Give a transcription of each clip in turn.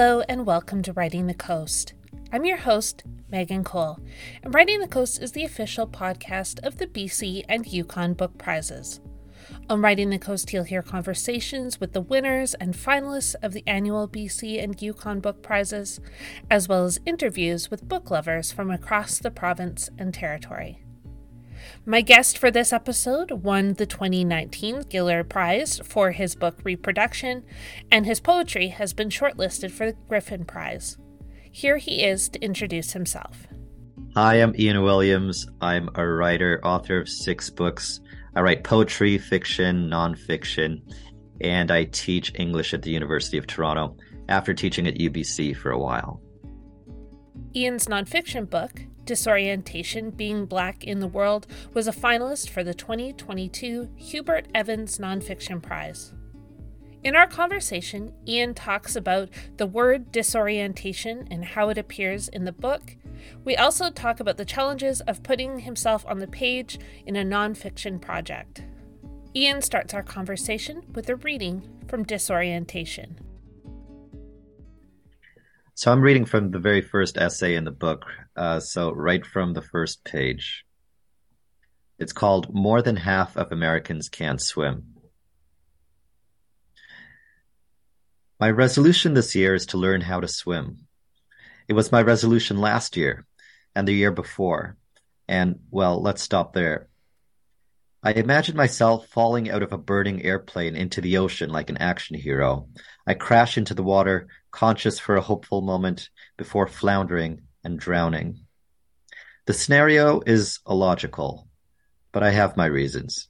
Hello, and welcome to Writing the Coast. I'm your host, Megan Cole, and Writing the Coast is the official podcast of the BC and Yukon Book Prizes. On Writing the Coast, you'll hear conversations with the winners and finalists of the annual BC and Yukon Book Prizes, as well as interviews with book lovers from across the province and territory. My guest for this episode won the 2019 Giller Prize for his book Reproduction, and his poetry has been shortlisted for the Griffin Prize. Here he is to introduce himself. Hi, I'm Ian Williams. I'm a writer, author of six books. I write poetry, fiction, nonfiction, and I teach English at the University of Toronto after teaching at UBC for a while. Ian's nonfiction book, Disorientation Being Black in the World was a finalist for the 2022 Hubert Evans Nonfiction Prize. In our conversation, Ian talks about the word disorientation and how it appears in the book. We also talk about the challenges of putting himself on the page in a nonfiction project. Ian starts our conversation with a reading from Disorientation. So I'm reading from the very first essay in the book, uh, so right from the first page. It's called More Than Half of Americans Can't Swim. My resolution this year is to learn how to swim. It was my resolution last year and the year before. And, well, let's stop there. I imagine myself falling out of a burning airplane into the ocean like an action hero. I crash into the water conscious for a hopeful moment before floundering and drowning. The scenario is illogical, but I have my reasons.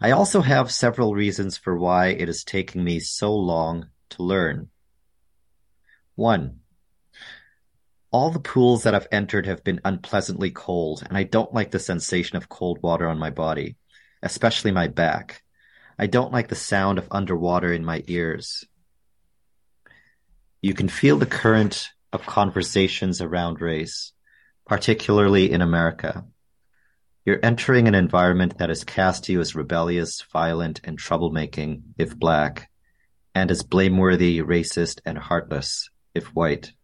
I also have several reasons for why it is taking me so long to learn. One, all the pools that I've entered have been unpleasantly cold, and I don't like the sensation of cold water on my body, especially my back. I don't like the sound of underwater in my ears. You can feel the current of conversations around race, particularly in America. You're entering an environment that has cast you as rebellious, violent, and troublemaking if black, and as blameworthy, racist, and heartless if white.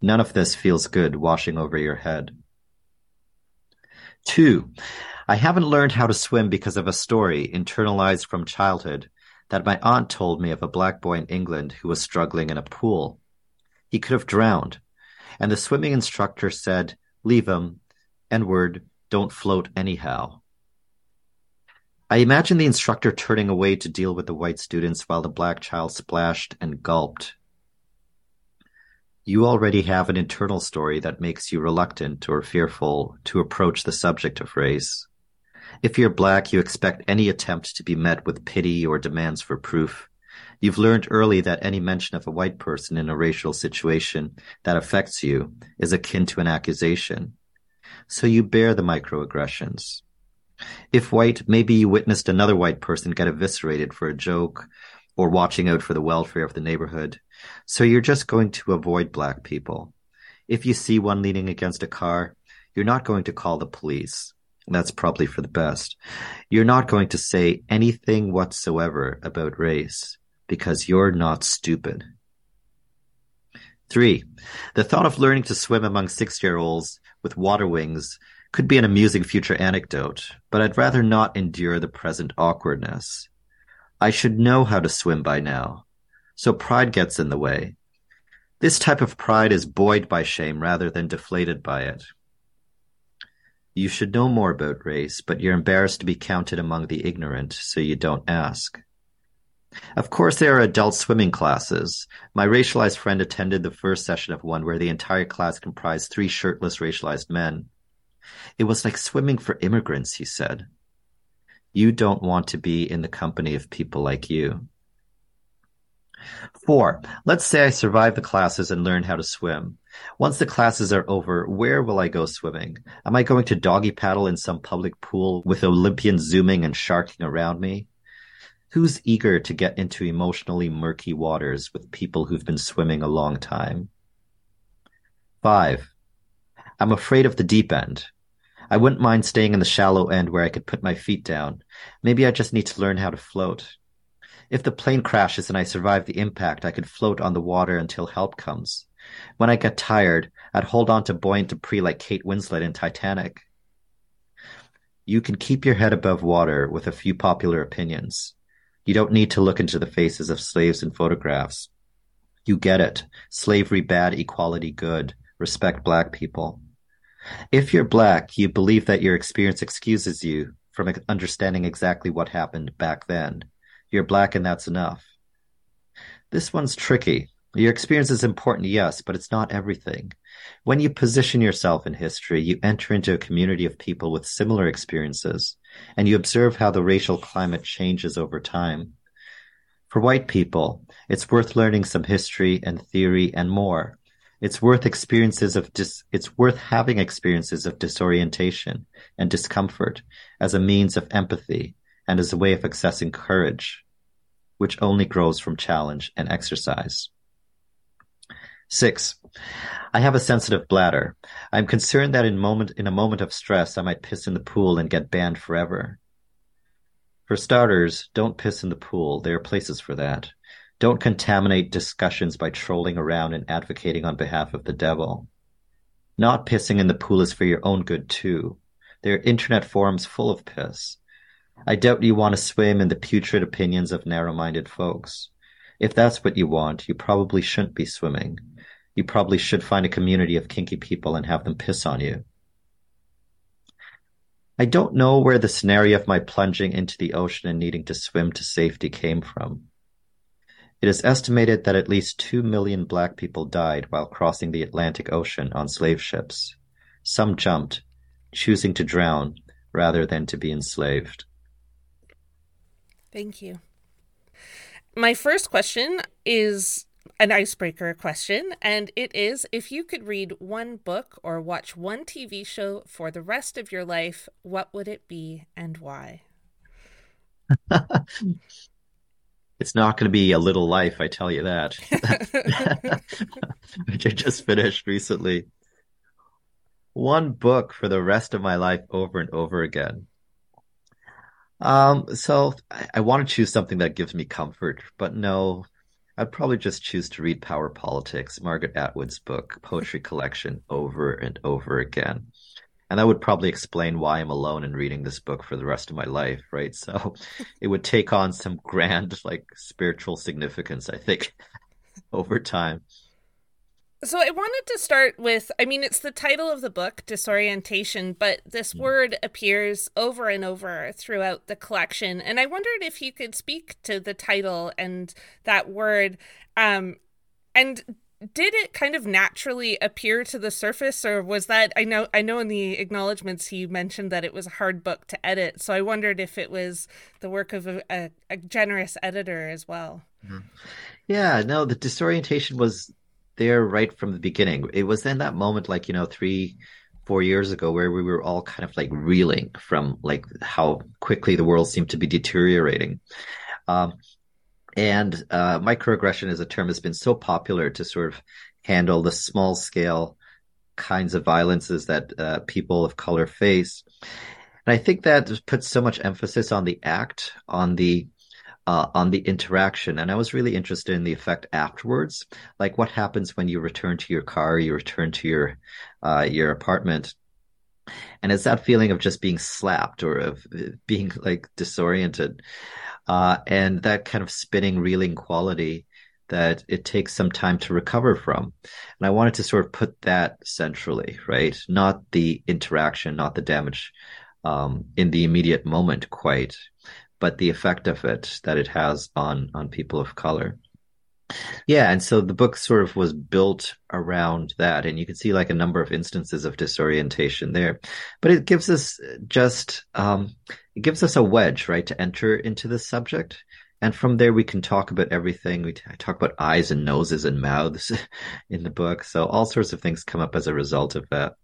None of this feels good washing over your head. Two, I haven't learned how to swim because of a story internalized from childhood that my aunt told me of a black boy in England who was struggling in a pool. He could have drowned, and the swimming instructor said, Leave him, N-word, don't float anyhow. I imagine the instructor turning away to deal with the white students while the black child splashed and gulped. You already have an internal story that makes you reluctant or fearful to approach the subject of race. If you're black, you expect any attempt to be met with pity or demands for proof. You've learned early that any mention of a white person in a racial situation that affects you is akin to an accusation. So you bear the microaggressions. If white, maybe you witnessed another white person get eviscerated for a joke or watching out for the welfare of the neighborhood. So you're just going to avoid black people. If you see one leaning against a car, you're not going to call the police. That's probably for the best. You're not going to say anything whatsoever about race because you're not stupid. Three, the thought of learning to swim among six year olds with water wings could be an amusing future anecdote, but I'd rather not endure the present awkwardness. I should know how to swim by now, so pride gets in the way. This type of pride is buoyed by shame rather than deflated by it. You should know more about race, but you're embarrassed to be counted among the ignorant, so you don't ask. Of course, there are adult swimming classes. My racialized friend attended the first session of one where the entire class comprised three shirtless racialized men. It was like swimming for immigrants, he said. You don't want to be in the company of people like you. Four, let's say I survive the classes and learn how to swim. Once the classes are over, where will I go swimming? Am I going to doggy paddle in some public pool with Olympians zooming and sharking around me? Who's eager to get into emotionally murky waters with people who've been swimming a long time? Five, I'm afraid of the deep end. I wouldn't mind staying in the shallow end where I could put my feet down. Maybe I just need to learn how to float. If the plane crashes and I survive the impact, I could float on the water until help comes. When I get tired, I'd hold on to buoyant debris like Kate Winslet in Titanic. You can keep your head above water with a few popular opinions. You don't need to look into the faces of slaves in photographs. You get it. Slavery bad, equality good. Respect black people. If you're black, you believe that your experience excuses you from understanding exactly what happened back then. You're black and that's enough. This one's tricky. Your experience is important, yes, but it's not everything. When you position yourself in history, you enter into a community of people with similar experiences, and you observe how the racial climate changes over time. For white people, it's worth learning some history and theory and more. It's worth experiences of dis- it's worth having experiences of disorientation and discomfort as a means of empathy and is a way of accessing courage, which only grows from challenge and exercise. Six, I have a sensitive bladder. I am concerned that in moment in a moment of stress I might piss in the pool and get banned forever. For starters, don't piss in the pool. There are places for that. Don't contaminate discussions by trolling around and advocating on behalf of the devil. Not pissing in the pool is for your own good too. There are internet forums full of piss. I doubt you want to swim in the putrid opinions of narrow-minded folks. If that's what you want, you probably shouldn't be swimming you probably should find a community of kinky people and have them piss on you. I don't know where the scenario of my plunging into the ocean and needing to swim to safety came from. It is estimated that at least two million black people died while crossing the Atlantic Ocean on slave ships. Some jumped, choosing to drown rather than to be enslaved. Thank you. My first question is an icebreaker question, and it is if you could read one book or watch one TV show for the rest of your life, what would it be and why? it's not going to be a little life, I tell you that. Which I just finished recently. One book for the rest of my life over and over again. Um, so I, I want to choose something that gives me comfort, but no, I'd probably just choose to read Power Politics, Margaret Atwood's book, poetry collection, over and over again. And that would probably explain why I'm alone in reading this book for the rest of my life, right? So it would take on some grand, like, spiritual significance, I think, over time. So I wanted to start with I mean it's the title of the book disorientation but this mm. word appears over and over throughout the collection and I wondered if you could speak to the title and that word um and did it kind of naturally appear to the surface or was that I know I know in the acknowledgments he mentioned that it was a hard book to edit so I wondered if it was the work of a, a, a generous editor as well. Mm-hmm. Yeah, no, the disorientation was there right from the beginning. It was in that moment, like, you know, three, four years ago, where we were all kind of like reeling from like how quickly the world seemed to be deteriorating. Um, and uh, microaggression as a term has been so popular to sort of handle the small scale kinds of violences that uh, people of color face. And I think that puts so much emphasis on the act, on the uh, on the interaction. And I was really interested in the effect afterwards, like what happens when you return to your car, you return to your uh, your apartment, and it's that feeling of just being slapped or of being like disoriented, uh, and that kind of spinning, reeling quality that it takes some time to recover from. And I wanted to sort of put that centrally, right? Not the interaction, not the damage um, in the immediate moment quite, but the effect of it that it has on on people of color. Yeah, and so the book sort of was built around that, and you can see like a number of instances of disorientation there. But it gives us just um, it gives us a wedge, right, to enter into this subject, and from there we can talk about everything. We talk about eyes and noses and mouths in the book, so all sorts of things come up as a result of that.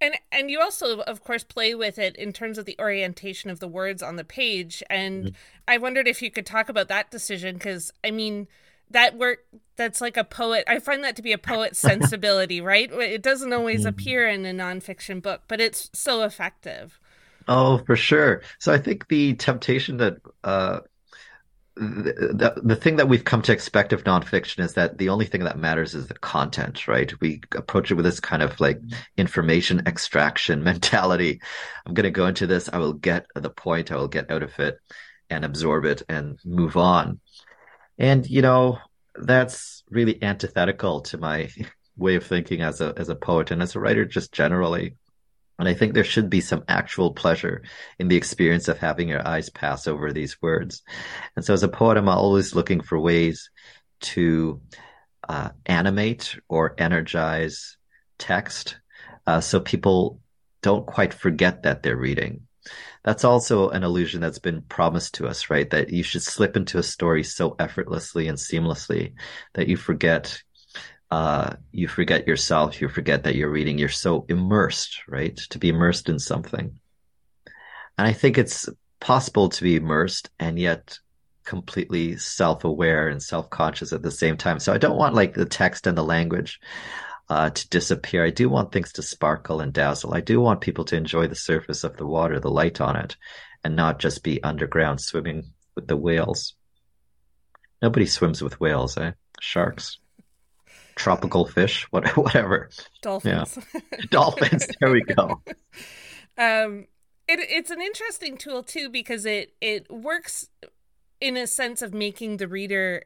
And and you also of course play with it in terms of the orientation of the words on the page and mm-hmm. I wondered if you could talk about that decision cuz I mean that work that's like a poet I find that to be a poet's sensibility, right? It doesn't always mm-hmm. appear in a nonfiction book, but it's so effective. Oh, for sure. So I think the temptation that uh the, the, the thing that we've come to expect of nonfiction is that the only thing that matters is the content, right? We approach it with this kind of like mm-hmm. information extraction mentality. I'm going to go into this. I will get the point. I will get out of it and absorb it and move on. And, you know, that's really antithetical to my way of thinking as a, as a poet and as a writer, just generally. And I think there should be some actual pleasure in the experience of having your eyes pass over these words. And so as a poet, I'm always looking for ways to uh, animate or energize text uh, so people don't quite forget that they're reading. That's also an illusion that's been promised to us, right? That you should slip into a story so effortlessly and seamlessly that you forget uh, you forget yourself, you forget that you're reading, you're so immersed, right? To be immersed in something. And I think it's possible to be immersed and yet completely self-aware and self-conscious at the same time. So I don't want like the text and the language uh, to disappear. I do want things to sparkle and dazzle. I do want people to enjoy the surface of the water, the light on it, and not just be underground swimming with the whales. Nobody swims with whales, eh? Sharks tropical fish, whatever. Dolphins. Yeah. Dolphins. There we go. Um, it, it's an interesting tool too because it it works in a sense of making the reader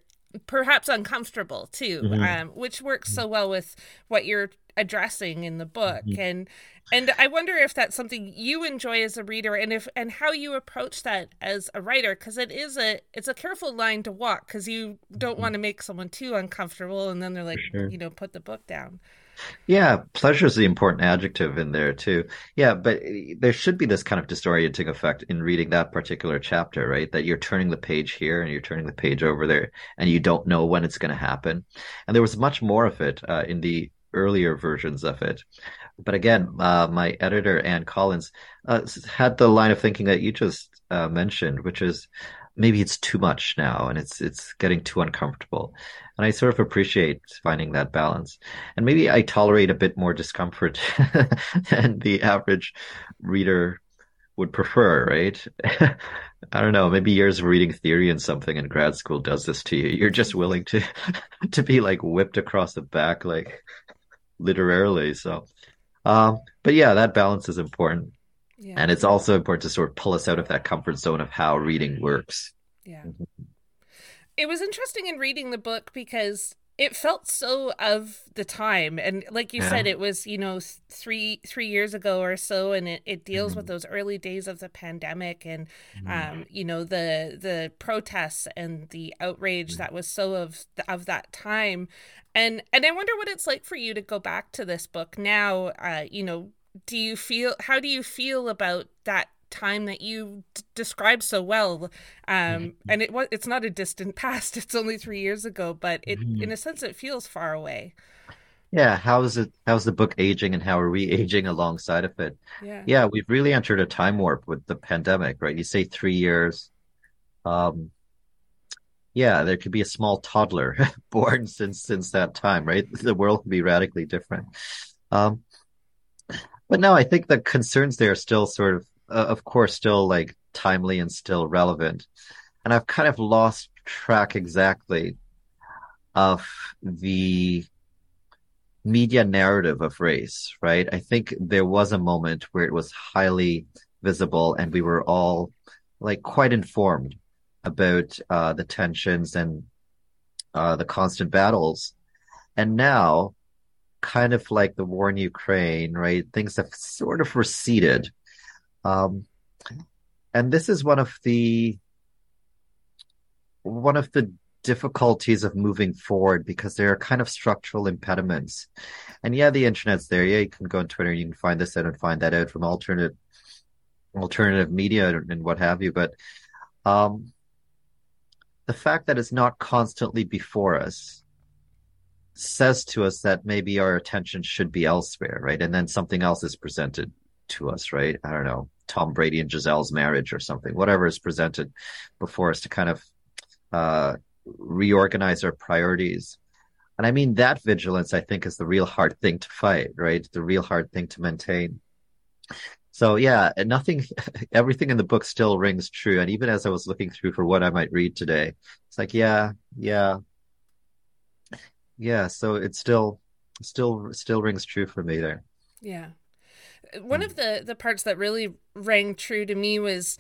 perhaps uncomfortable too, mm-hmm. um, which works so well with what you're addressing in the book mm-hmm. and and I wonder if that's something you enjoy as a reader and if and how you approach that as a writer because it is a it's a careful line to walk because you don't mm-hmm. want to make someone too uncomfortable and then they're like sure. you know put the book down. Yeah, pleasure is the important adjective in there too. Yeah, but there should be this kind of disorienting effect in reading that particular chapter, right? That you're turning the page here and you're turning the page over there, and you don't know when it's going to happen. And there was much more of it uh, in the earlier versions of it. But again, uh, my editor Anne Collins uh, had the line of thinking that you just uh, mentioned, which is maybe it's too much now and it's it's getting too uncomfortable. And I sort of appreciate finding that balance. And maybe I tolerate a bit more discomfort than the average reader would prefer, right? I don't know, maybe years of reading theory and something in grad school does this to you. You're just willing to to be like whipped across the back like literally. So, um, but yeah, that balance is important. Yeah. And it's also important to sort of pull us out of that comfort zone of how reading works. Yeah. Mm-hmm. It was interesting in reading the book because it felt so of the time and like you yeah. said it was you know three three years ago or so and it, it deals mm-hmm. with those early days of the pandemic and mm-hmm. um you know the the protests and the outrage mm-hmm. that was so of of that time and and i wonder what it's like for you to go back to this book now uh you know do you feel how do you feel about that time that you d- described so well um mm-hmm. and it was it's not a distant past it's only 3 years ago but it mm-hmm. in a sense it feels far away. Yeah how is it how's the book aging and how are we aging alongside of it? Yeah. Yeah we've really entered a time warp with the pandemic right? You say 3 years um yeah there could be a small toddler born since since that time right? The world could be radically different. Um but no i think the concerns there are still sort of uh, of course, still like timely and still relevant. And I've kind of lost track exactly of the media narrative of race, right? I think there was a moment where it was highly visible and we were all like quite informed about uh, the tensions and uh, the constant battles. And now, kind of like the war in Ukraine, right? Things have sort of receded um, and this is one of the one of the difficulties of moving forward because there are kind of structural impediments. And yeah, the internet's there. Yeah, you can go on Twitter and you can find this out and find that out from alternate alternative media and what have you. But um, the fact that it's not constantly before us says to us that maybe our attention should be elsewhere, right? And then something else is presented to us, right? I don't know, Tom Brady and Gisele's marriage or something, whatever is presented before us to kind of uh, reorganize our priorities. And I mean, that vigilance, I think, is the real hard thing to fight, right? The real hard thing to maintain. So yeah, nothing, everything in the book still rings true. And even as I was looking through for what I might read today, it's like, yeah, yeah, yeah. So it still, still, still rings true for me there. Yeah. One mm. of the the parts that really rang true to me was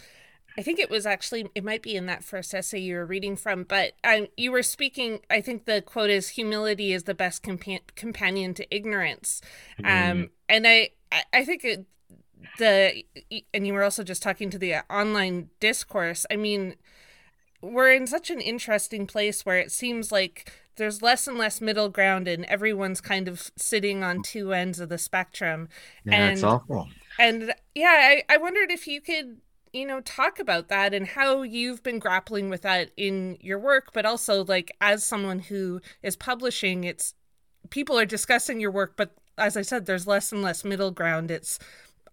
I think it was actually it might be in that first essay you were reading from, but um, you were speaking. I think the quote is "Humility is the best compa- companion to ignorance," mm. um, and I I think it, the and you were also just talking to the online discourse. I mean, we're in such an interesting place where it seems like there's less and less middle ground, and everyone's kind of sitting on two ends of the spectrum. Yeah, and, it's awful. And yeah, I, I wondered if you could you know talk about that and how you've been grappling with that in your work but also like as someone who is publishing it's people are discussing your work but as i said there's less and less middle ground it's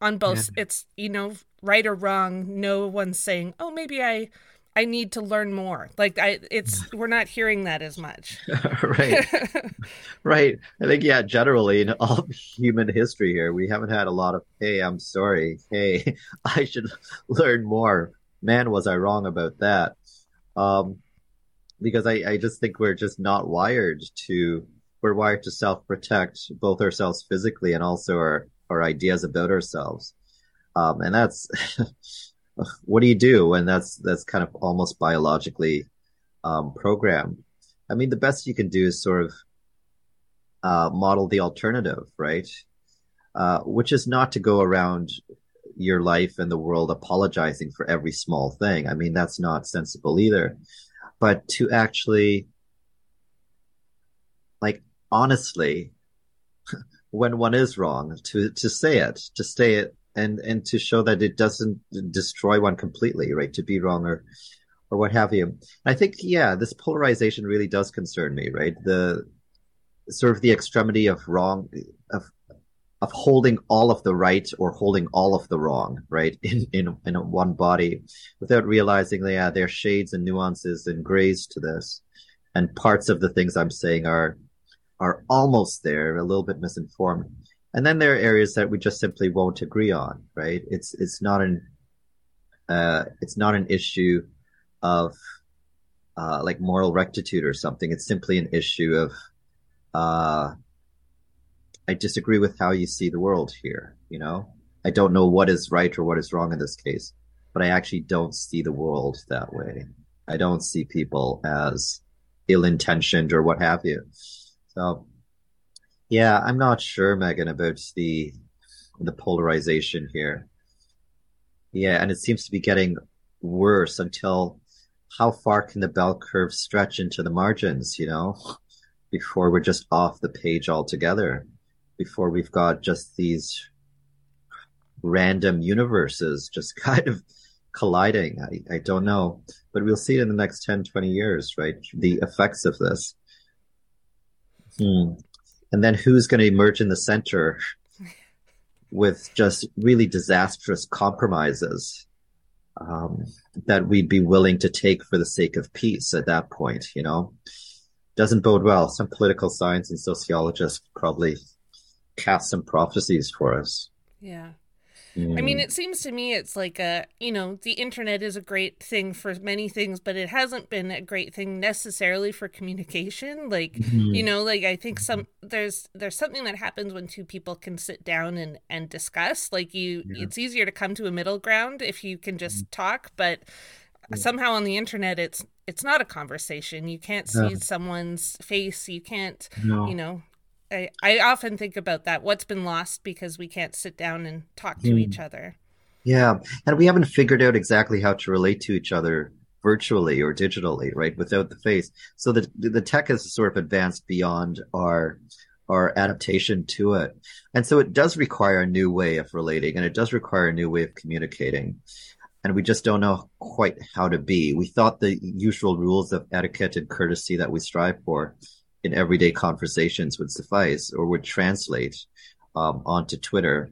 on both yeah. it's you know right or wrong no one's saying oh maybe i I need to learn more. Like I it's we're not hearing that as much. right. right. I think yeah, generally in all human history here, we haven't had a lot of hey, I'm sorry. Hey, I should learn more. Man, was I wrong about that. Um because I, I just think we're just not wired to we're wired to self protect both ourselves physically and also our, our ideas about ourselves. Um and that's what do you do when that's that's kind of almost biologically um, programmed? I mean, the best you can do is sort of uh, model the alternative, right? Uh, which is not to go around your life and the world apologizing for every small thing. I mean, that's not sensible either. But to actually, like, honestly, when one is wrong, to to say it, to say it and and to show that it doesn't destroy one completely, right? To be wrong or or what have you. I think yeah, this polarization really does concern me, right? The sort of the extremity of wrong of of holding all of the right or holding all of the wrong, right? In in in one body without realizing that yeah, there are shades and nuances and grays to this. And parts of the things I'm saying are are almost there, a little bit misinformed. And then there are areas that we just simply won't agree on, right? It's it's not an uh, it's not an issue of uh, like moral rectitude or something. It's simply an issue of uh, I disagree with how you see the world here. You know, I don't know what is right or what is wrong in this case, but I actually don't see the world that way. I don't see people as ill intentioned or what have you. So yeah, I'm not sure, Megan, about the the polarization here. Yeah, and it seems to be getting worse until how far can the bell curve stretch into the margins, you know, before we're just off the page altogether, before we've got just these random universes just kind of colliding. I, I don't know, but we'll see in the next 10, 20 years, right? The effects of this. Hmm and then who's going to emerge in the center with just really disastrous compromises um, that we'd be willing to take for the sake of peace at that point, you know? Doesn't bode well. Some political science and sociologists probably cast some prophecies for us. Yeah. Mm. I mean, mm. it seems to me it's like a, you know, the internet is a great thing for many things, but it hasn't been a great thing necessarily for communication. Like, mm-hmm. you know, like I think some there's there's something that happens when two people can sit down and and discuss. Like you yeah. it's easier to come to a middle ground if you can just mm-hmm. talk, but yeah. somehow on the internet it's it's not a conversation. You can't see someone's face. You can't, no. you know, I, I often think about that. What's been lost because we can't sit down and talk to mm. each other. Yeah. And we haven't figured out exactly how to relate to each other virtually or digitally, right? Without the face. So the, the tech has sort of advanced beyond our, our adaptation to it. And so it does require a new way of relating and it does require a new way of communicating. And we just don't know quite how to be. We thought the usual rules of etiquette and courtesy that we strive for in everyday conversations would suffice or would translate um, onto Twitter.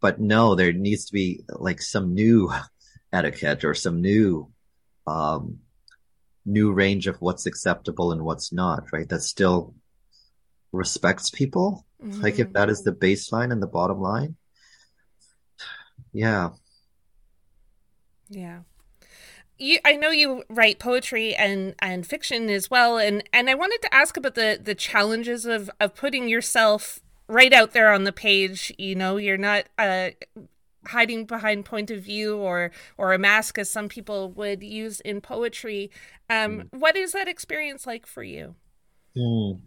But no, there needs to be like some new etiquette or some new um, new range of what's acceptable and what's not, right? That still respects people. Mm-hmm. Like if that is the baseline and the bottom line. yeah. Yeah. You, I know you write poetry and, and fiction as well, and, and I wanted to ask about the, the challenges of, of putting yourself right out there on the page. You know, you're not uh, hiding behind point of view or or a mask, as some people would use in poetry. Um, mm. What is that experience like for you? Mm.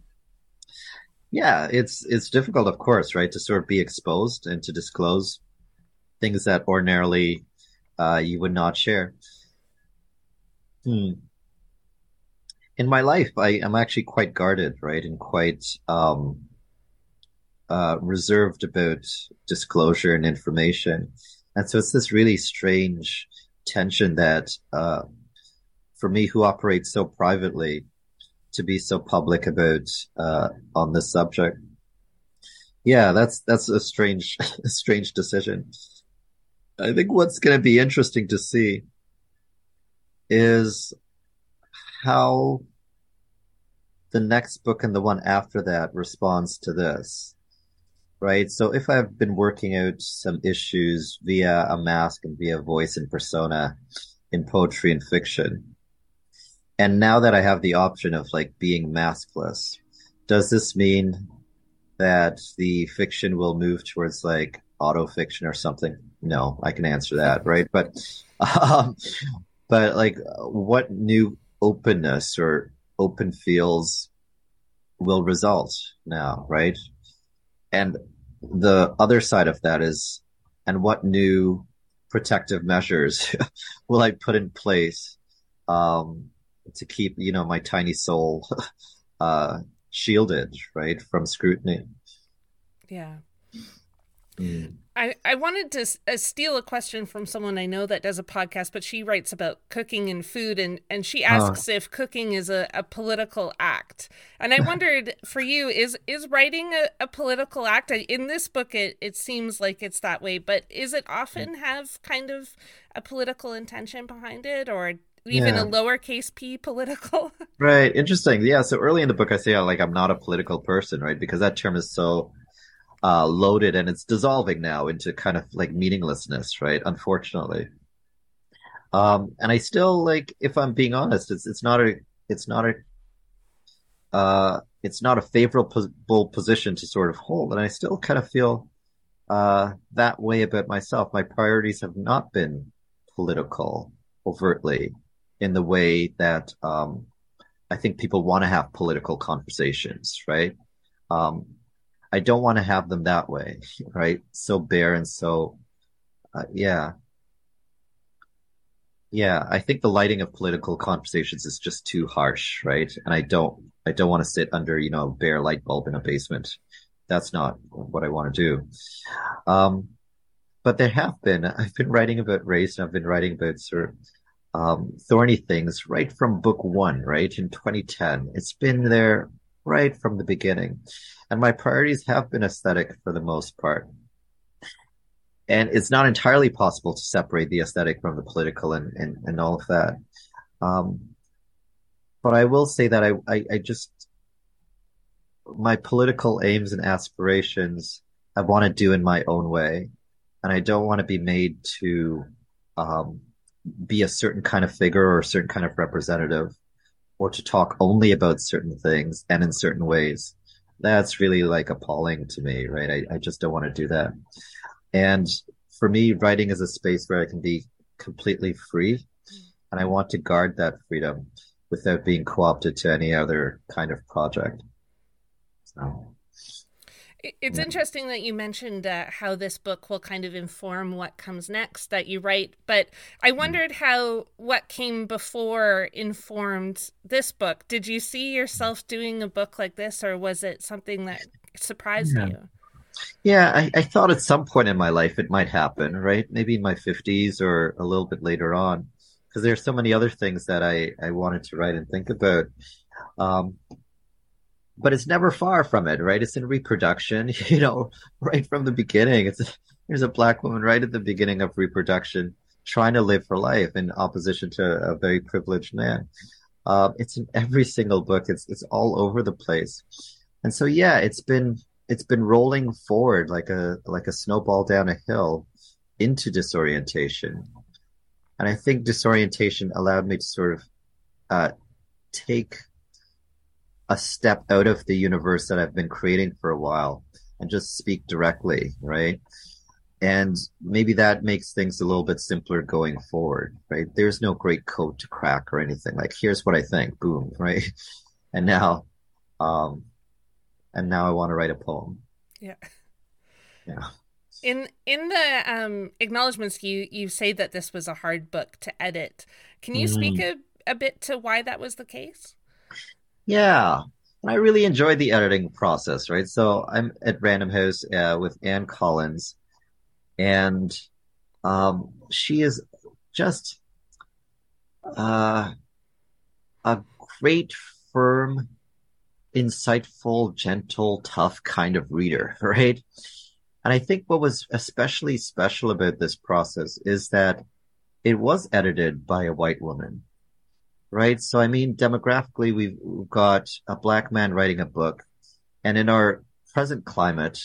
Yeah, it's it's difficult, of course, right, to sort of be exposed and to disclose things that ordinarily uh, you would not share. Hmm. In my life, I am actually quite guarded, right, and quite um, uh, reserved about disclosure and information, and so it's this really strange tension that, uh, for me, who operates so privately, to be so public about uh, on this subject. Yeah, that's that's a strange, strange decision. I think what's going to be interesting to see is how the next book and the one after that responds to this. Right. So if I've been working out some issues via a mask and via voice and persona in poetry and fiction, and now that I have the option of like being maskless, does this mean that the fiction will move towards like auto fiction or something? No, I can answer that, right? But, um, but like, what new openness or open feels will result now, right? And the other side of that is, and what new protective measures will I put in place um, to keep, you know, my tiny soul uh, shielded, right, from scrutiny? Yeah. Mm. I, I wanted to uh, steal a question from someone I know that does a podcast, but she writes about cooking and food, and, and she asks if cooking is a, a political act. And I wondered for you, is is writing a, a political act? In this book, it, it seems like it's that way, but is it often have kind of a political intention behind it, or even yeah. a lowercase p political? right. Interesting. Yeah. So early in the book, I say like I'm not a political person, right? Because that term is so uh, loaded and it's dissolving now into kind of like meaninglessness, right? Unfortunately. Um, and I still like, if I'm being honest, it's, it's not a, it's not a, uh, it's not a favorable position to sort of hold. And I still kind of feel, uh, that way about myself. My priorities have not been political overtly in the way that, um, I think people want to have political conversations, right? Um, I don't want to have them that way, right? So bare and so, uh, yeah. Yeah, I think the lighting of political conversations is just too harsh, right? And I don't, I don't want to sit under, you know, a bare light bulb in a basement. That's not what I want to do. Um, but there have been, I've been writing about race and I've been writing about sort of, um, thorny things right from book one, right? In 2010. It's been there right from the beginning. And my priorities have been aesthetic for the most part. And it's not entirely possible to separate the aesthetic from the political and, and, and all of that. Um, but I will say that I, I, I just, my political aims and aspirations, I want to do in my own way. And I don't want to be made to, um, be a certain kind of figure or a certain kind of representative or to talk only about certain things and in certain ways. That's really like appalling to me, right? I, I just don't want to do that. And for me, writing is a space where I can be completely free. And I want to guard that freedom without being co-opted to any other kind of project. So. It's yeah. interesting that you mentioned uh, how this book will kind of inform what comes next that you write, but I mm. wondered how what came before informed this book. Did you see yourself doing a book like this, or was it something that surprised yeah. you? Yeah, I, I thought at some point in my life it might happen, right? Maybe in my 50s or a little bit later on, because there are so many other things that I, I wanted to write and think about. Um, but it's never far from it, right? It's in reproduction, you know, right from the beginning. It's there's a black woman right at the beginning of reproduction trying to live for life in opposition to a very privileged man. Uh, it's in every single book. It's it's all over the place, and so yeah, it's been it's been rolling forward like a like a snowball down a hill into disorientation. And I think disorientation allowed me to sort of uh, take a step out of the universe that I've been creating for a while and just speak directly, right? And maybe that makes things a little bit simpler going forward, right? There's no great code to crack or anything. Like, here's what I think, boom, right? And now, um, and now I want to write a poem. Yeah. Yeah. In in the um, acknowledgments, you you say that this was a hard book to edit. Can you mm. speak a, a bit to why that was the case? Yeah, I really enjoyed the editing process. Right, so I'm at Random House uh, with Anne Collins, and um, she is just uh, a great, firm, insightful, gentle, tough kind of reader, right? And I think what was especially special about this process is that it was edited by a white woman, right? So, I mean, demographically, we've got a black man writing a book. And in our present climate,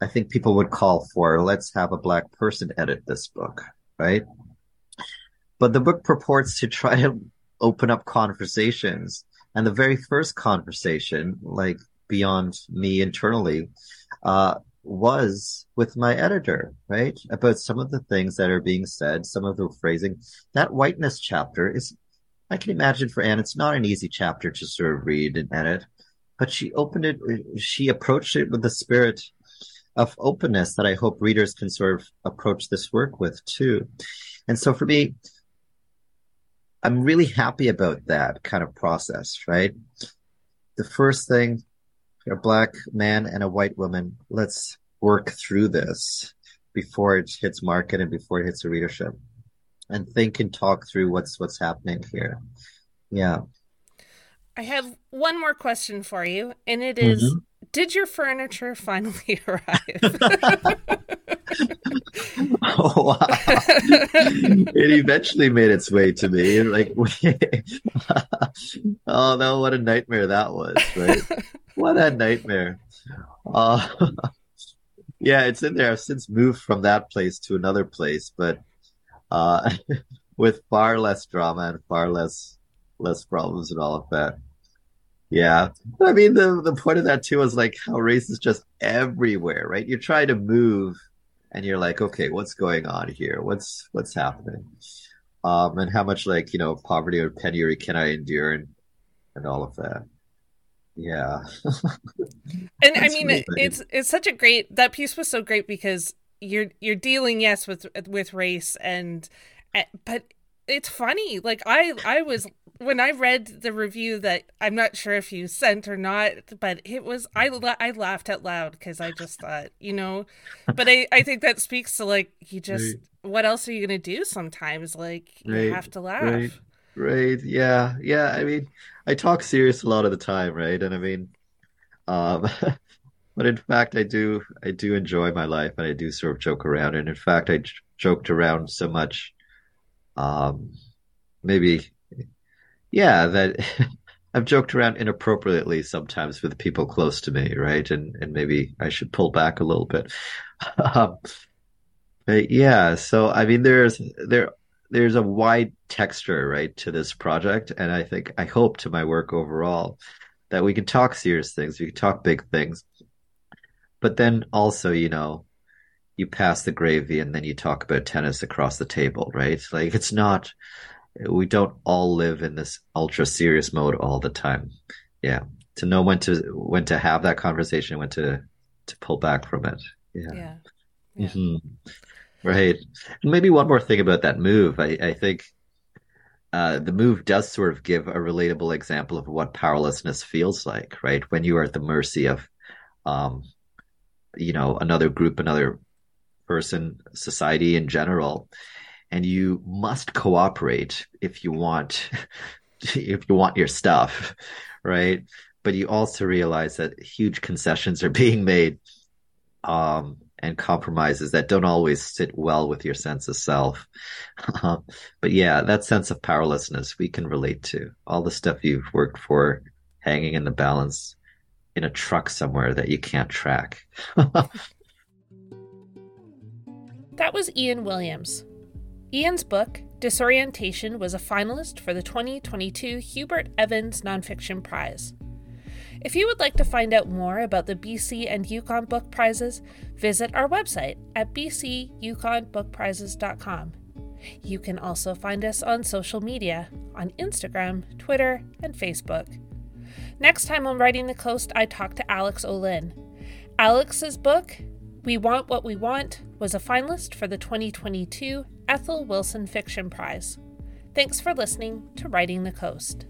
I think people would call for let's have a black person edit this book, right? But the book purports to try to open up conversations. And the very first conversation, like beyond me internally, uh, was with my editor, right? About some of the things that are being said, some of the phrasing. That whiteness chapter is, I can imagine for Anne, it's not an easy chapter to sort of read and edit, but she opened it, she approached it with the spirit of openness that I hope readers can sort of approach this work with too. And so for me, I'm really happy about that kind of process, right? The first thing, a black man and a white woman, let's work through this before it hits market and before it hits the readership and think and talk through what's what's happening here. Yeah. I have one more question for you, and it is, mm-hmm. Did your furniture finally arrive? oh wow! it eventually made its way to me. Like, oh no, what a nightmare that was! Right? what a nightmare. Uh, yeah, it's in there. I've since moved from that place to another place, but uh, with far less drama and far less less problems and all of that. Yeah. I mean, the, the point of that too is like how race is just everywhere, right? You try to move and you're like, okay, what's going on here? What's, what's happening? Um, and how much like, you know, poverty or penury can I endure and, and all of that. Yeah. and I mean, really it's, it's such a great, that piece was so great because you're, you're dealing, yes, with, with race and, eh, but it's funny. Like I, I was when I read the review that I'm not sure if you sent or not, but it was I I laughed out loud because I just thought, you know, but I I think that speaks to like you just right. what else are you gonna do sometimes? Like right. you have to laugh. Right. right. Yeah. Yeah. I mean, I talk serious a lot of the time, right? And I mean, um, but in fact, I do I do enjoy my life and I do sort of joke around. And in fact, I j- joked around so much. Um, maybe yeah, that I've joked around inappropriately sometimes with people close to me, right? And and maybe I should pull back a little bit. um, but yeah, so I mean, there's there there's a wide texture, right, to this project, and I think I hope to my work overall that we can talk serious things, we can talk big things, but then also, you know, you pass the gravy and then you talk about tennis across the table, right? Like it's not we don't all live in this ultra serious mode all the time. Yeah. To know when to when to have that conversation, when to to pull back from it. Yeah. Yeah. yeah. Mm-hmm. Right. And maybe one more thing about that move. I, I think uh, the move does sort of give a relatable example of what powerlessness feels like, right? When you are at the mercy of, um, you know, another group, another person, society in general, and you must cooperate if you want if you want your stuff right? But you also realize that huge concessions are being made um, and compromises that don't always sit well with your sense of self. Um, but yeah that sense of powerlessness we can relate to. All the stuff you've worked for hanging in the balance in a truck somewhere that you can't track That was Ian Williams. Ian's book, Disorientation, was a finalist for the 2022 Hubert Evans Nonfiction Prize. If you would like to find out more about the BC and Yukon Book Prizes, visit our website at bcyukonbookprizes.com. You can also find us on social media on Instagram, Twitter, and Facebook. Next time on Writing the Coast, I talk to Alix Ohlin. Alix's book, We Want What We Want, was a finalist for the 2022 Ethel Wilson Fiction Prize. Thanks for listening to Writing the Coast.